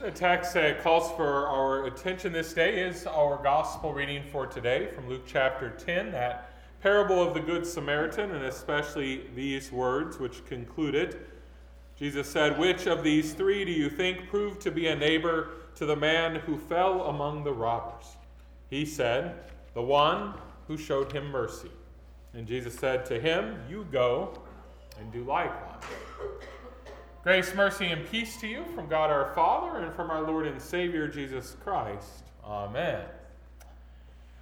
The text that calls for our attention this day is our gospel reading for today from Luke chapter 10, that parable of the Good Samaritan, and especially these words which conclude it. Jesus said, Which of these three do you think proved to be a neighbor to the man who fell among the robbers? He said, The one who showed him mercy. And Jesus said to him, You go and do likewise. Grace, mercy, and peace to you from God our Father and from our Lord and Savior Jesus Christ. Amen.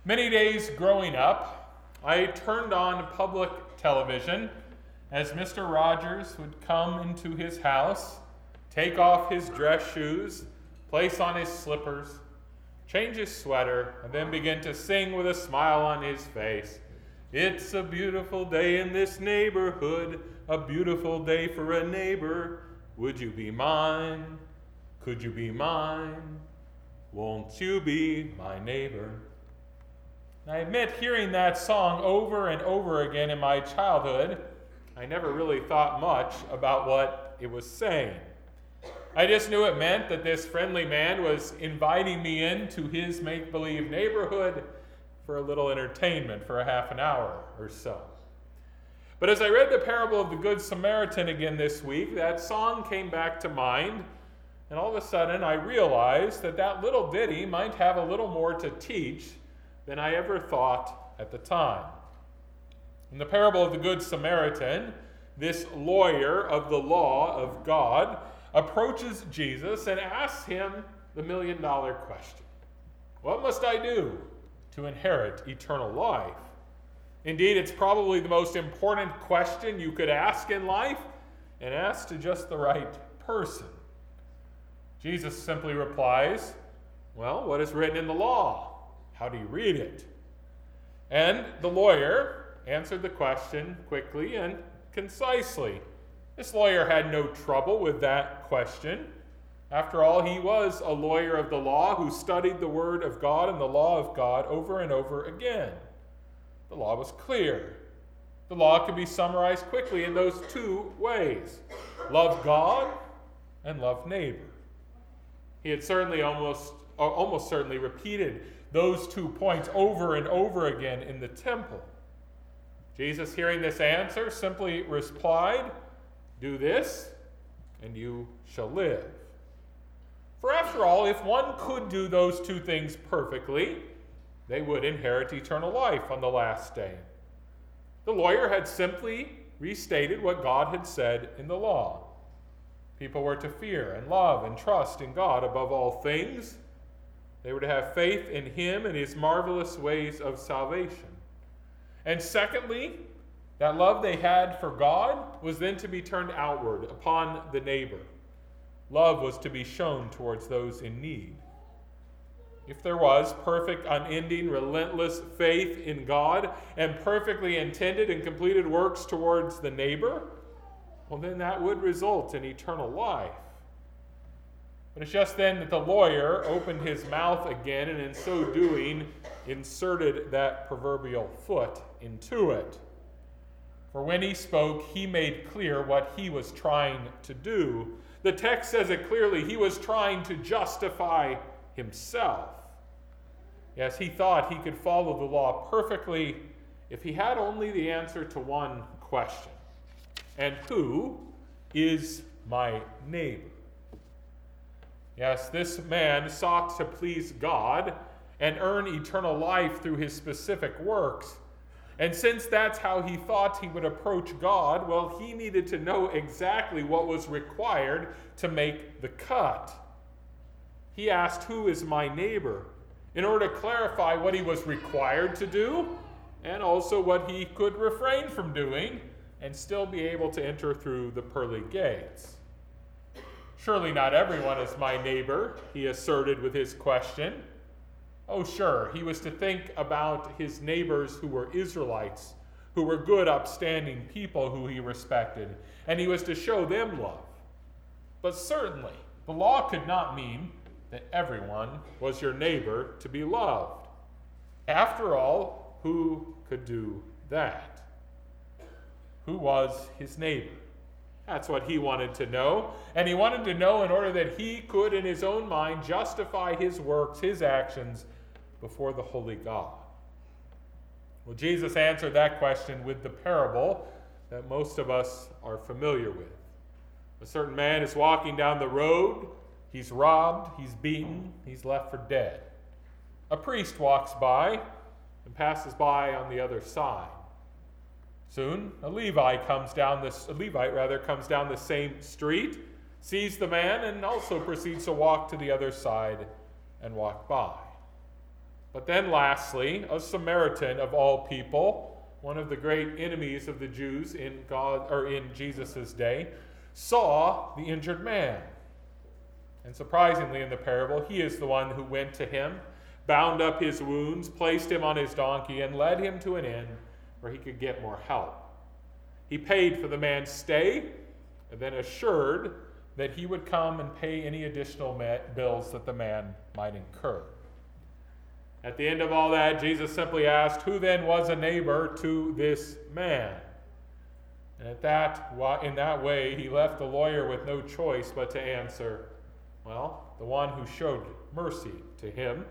Many days growing up, I turned on public television as Mr. Rogers would come into his house, take off his dress shoes, place on his slippers, change his sweater, and then begin to sing with a smile on his face. It's a beautiful day in this neighborhood, a beautiful day for a neighbor. Would you be mine? Could you be mine? Won't you be my neighbor? I admit, hearing that song over and over again in my childhood, I never really thought much about what it was saying. I just knew it meant that this friendly man was inviting me into his make believe neighborhood for a little entertainment for a half an hour or so. But as I read the parable of the Good Samaritan again this week, that song came back to mind, and all of a sudden I realized that that little ditty might have a little more to teach than I ever thought at the time. In the parable of the Good Samaritan, this lawyer of the law of God approaches Jesus and asks him the million dollar question What must I do to inherit eternal life? Indeed, it's probably the most important question you could ask in life, and ask to just the right person. Jesus simply replies, Well, what is written in the law? How do you read it? And the lawyer answered the question quickly and concisely. This lawyer had no trouble with that question. After all, he was a lawyer of the law who studied the Word of God and the law of God over and over again. The law was clear. The law could be summarized quickly in those two ways love God and love neighbor. He had certainly almost, almost certainly repeated those two points over and over again in the temple. Jesus, hearing this answer, simply replied, Do this, and you shall live. For after all, if one could do those two things perfectly, they would inherit eternal life on the last day. The lawyer had simply restated what God had said in the law. People were to fear and love and trust in God above all things. They were to have faith in Him and His marvelous ways of salvation. And secondly, that love they had for God was then to be turned outward upon the neighbor. Love was to be shown towards those in need if there was perfect, unending, relentless faith in God and perfectly intended and completed works towards the neighbor, well, then that would result in eternal life. But it's just then that the lawyer opened his mouth again and in so doing inserted that proverbial foot into it. For when he spoke, he made clear what he was trying to do. The text says it clearly he was trying to justify himself. Yes, he thought he could follow the law perfectly if he had only the answer to one question And who is my neighbor? Yes, this man sought to please God and earn eternal life through his specific works. And since that's how he thought he would approach God, well, he needed to know exactly what was required to make the cut. He asked, Who is my neighbor? In order to clarify what he was required to do and also what he could refrain from doing and still be able to enter through the pearly gates. Surely not everyone is my neighbor, he asserted with his question. Oh, sure, he was to think about his neighbors who were Israelites, who were good, upstanding people who he respected, and he was to show them love. But certainly, the law could not mean that everyone was your neighbor to be loved. After all, who could do that? Who was his neighbor? That's what he wanted to know. And he wanted to know in order that he could, in his own mind, justify his works, his actions before the holy God. Well, Jesus answered that question with the parable that most of us are familiar with. A certain man is walking down the road, he's robbed, he's beaten, he's left for dead. A priest walks by and passes by on the other side. Soon, a Levite comes down this a Levite rather comes down the same street, sees the man and also proceeds to walk to the other side and walk by. But then lastly, a Samaritan of all people, one of the great enemies of the Jews in God or in Jesus' day, saw the injured man. And surprisingly in the parable, he is the one who went to him, bound up his wounds, placed him on his donkey and led him to an inn where he could get more help. He paid for the man's stay and then assured that he would come and pay any additional bills that the man might incur. At the end of all that, Jesus simply asked, Who then was a neighbor to this man? And at that, in that way, he left the lawyer with no choice but to answer, Well, the one who showed mercy to him.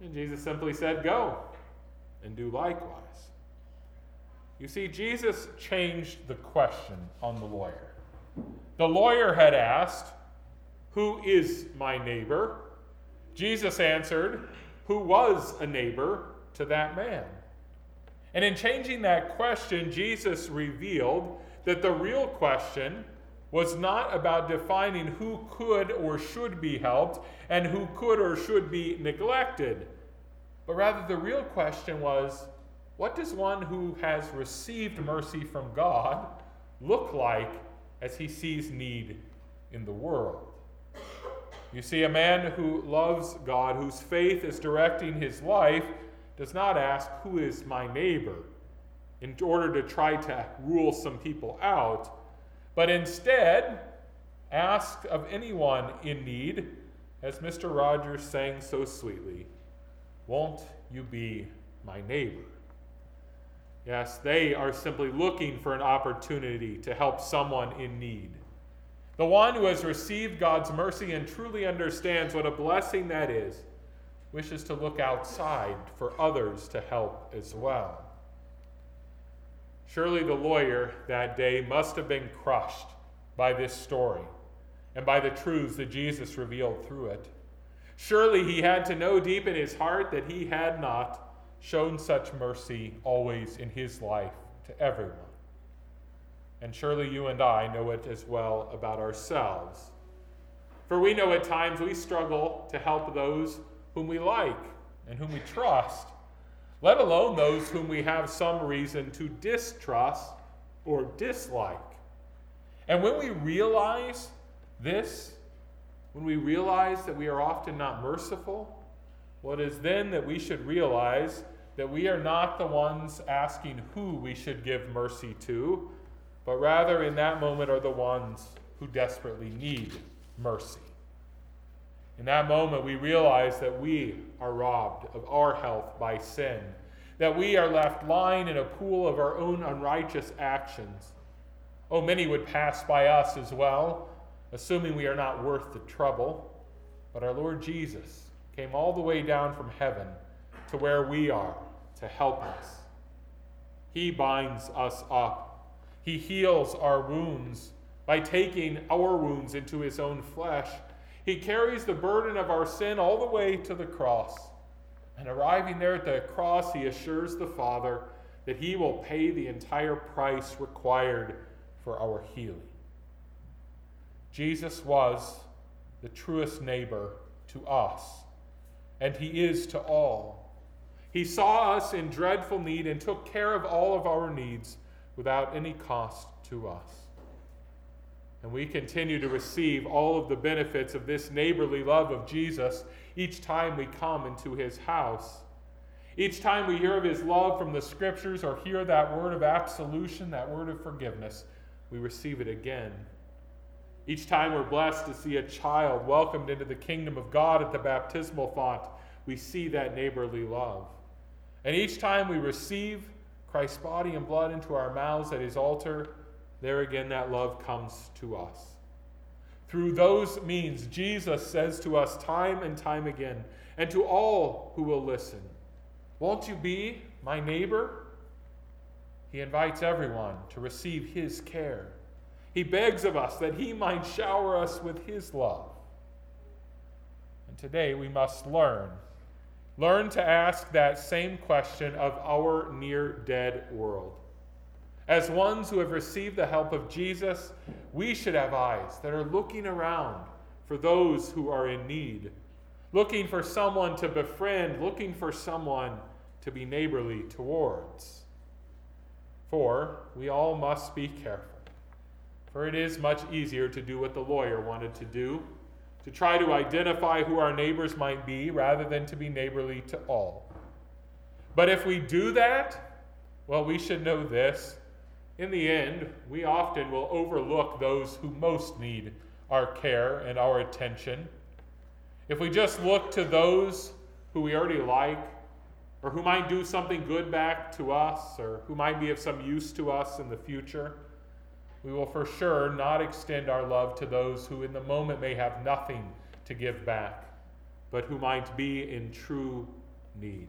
And Jesus simply said, Go and do likewise. You see, Jesus changed the question on the lawyer. The lawyer had asked, Who is my neighbor? Jesus answered, Who was a neighbor to that man? And in changing that question, Jesus revealed that the real question was not about defining who could or should be helped and who could or should be neglected, but rather the real question was what does one who has received mercy from God look like as he sees need in the world? You see, a man who loves God, whose faith is directing his life, does not ask, Who is my neighbor? in order to try to rule some people out, but instead ask of anyone in need, as Mr. Rogers sang so sweetly, Won't you be my neighbor? Yes, they are simply looking for an opportunity to help someone in need. The one who has received God's mercy and truly understands what a blessing that is wishes to look outside for others to help as well. Surely the lawyer that day must have been crushed by this story and by the truths that Jesus revealed through it. Surely he had to know deep in his heart that he had not shown such mercy always in his life to everyone. And surely you and I know it as well about ourselves. For we know at times we struggle to help those whom we like and whom we trust, let alone those whom we have some reason to distrust or dislike. And when we realize this, when we realize that we are often not merciful, well, what is then that we should realize that we are not the ones asking who we should give mercy to, but rather in that moment are the ones who desperately need mercy. In that moment, we realize that we are robbed of our health by sin, that we are left lying in a pool of our own unrighteous actions. Oh, many would pass by us as well, assuming we are not worth the trouble. But our Lord Jesus came all the way down from heaven to where we are to help us. He binds us up. He heals our wounds by taking our wounds into his own flesh. He carries the burden of our sin all the way to the cross. And arriving there at the cross, he assures the Father that he will pay the entire price required for our healing. Jesus was the truest neighbor to us and he is to all. He saw us in dreadful need and took care of all of our needs without any cost to us. And we continue to receive all of the benefits of this neighborly love of Jesus each time we come into his house. Each time we hear of his love from the scriptures or hear that word of absolution, that word of forgiveness, we receive it again each time we're blessed to see a child welcomed into the kingdom of God at the baptismal font, we see that neighborly love. And each time we receive Christ's body and blood into our mouths at his altar, there again that love comes to us. Through those means, Jesus says to us time and time again, and to all who will listen, Won't you be my neighbor? He invites everyone to receive his care. He begs of us that he might shower us with his love. And today we must learn. Learn to ask that same question of our near dead world. As ones who have received the help of Jesus, we should have eyes that are looking around for those who are in need, looking for someone to befriend, looking for someone to be neighborly towards. For we all must be careful, for it is much easier to do what the lawyer wanted to do, to try to identify who our neighbors might be rather than to be neighborly to all. But if we do that, well, we should know this in the end, we often will overlook those who most need our care and our attention. If we just look to those who we already like, or who might do something good back to us, or who might be of some use to us in the future, we will for sure not extend our love to those who in the moment may have nothing to give back, but who might be in true need.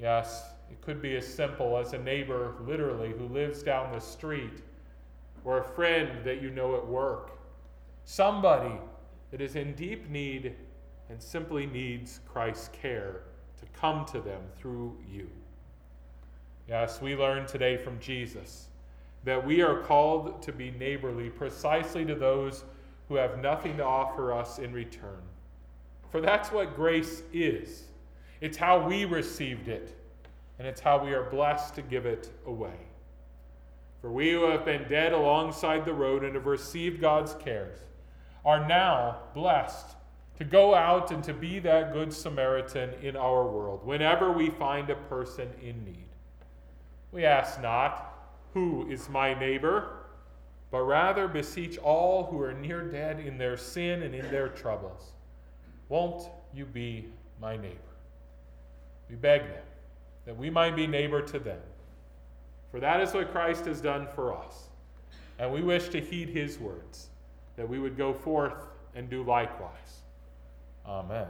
Yes, it could be as simple as a neighbor, literally, who lives down the street, or a friend that you know at work. Somebody that is in deep need and simply needs Christ's care to come to them through you. Yes, we learn today from Jesus that we are called to be neighborly precisely to those who have nothing to offer us in return. For that's what grace is. It's how we received it and it's how we are blessed to give it away. For we who have been dead alongside the road and have received God's cares are now blessed to go out and to be that good Samaritan in our world whenever we find a person in need. We ask not, Who is my neighbor? but rather beseech all who are near dead in their sin and in their troubles. Won't you be my neighbor? We beg them that we might be neighbor to them. For that is what Christ has done for us. And we wish to heed his words, that we would go forth and do likewise. Amen.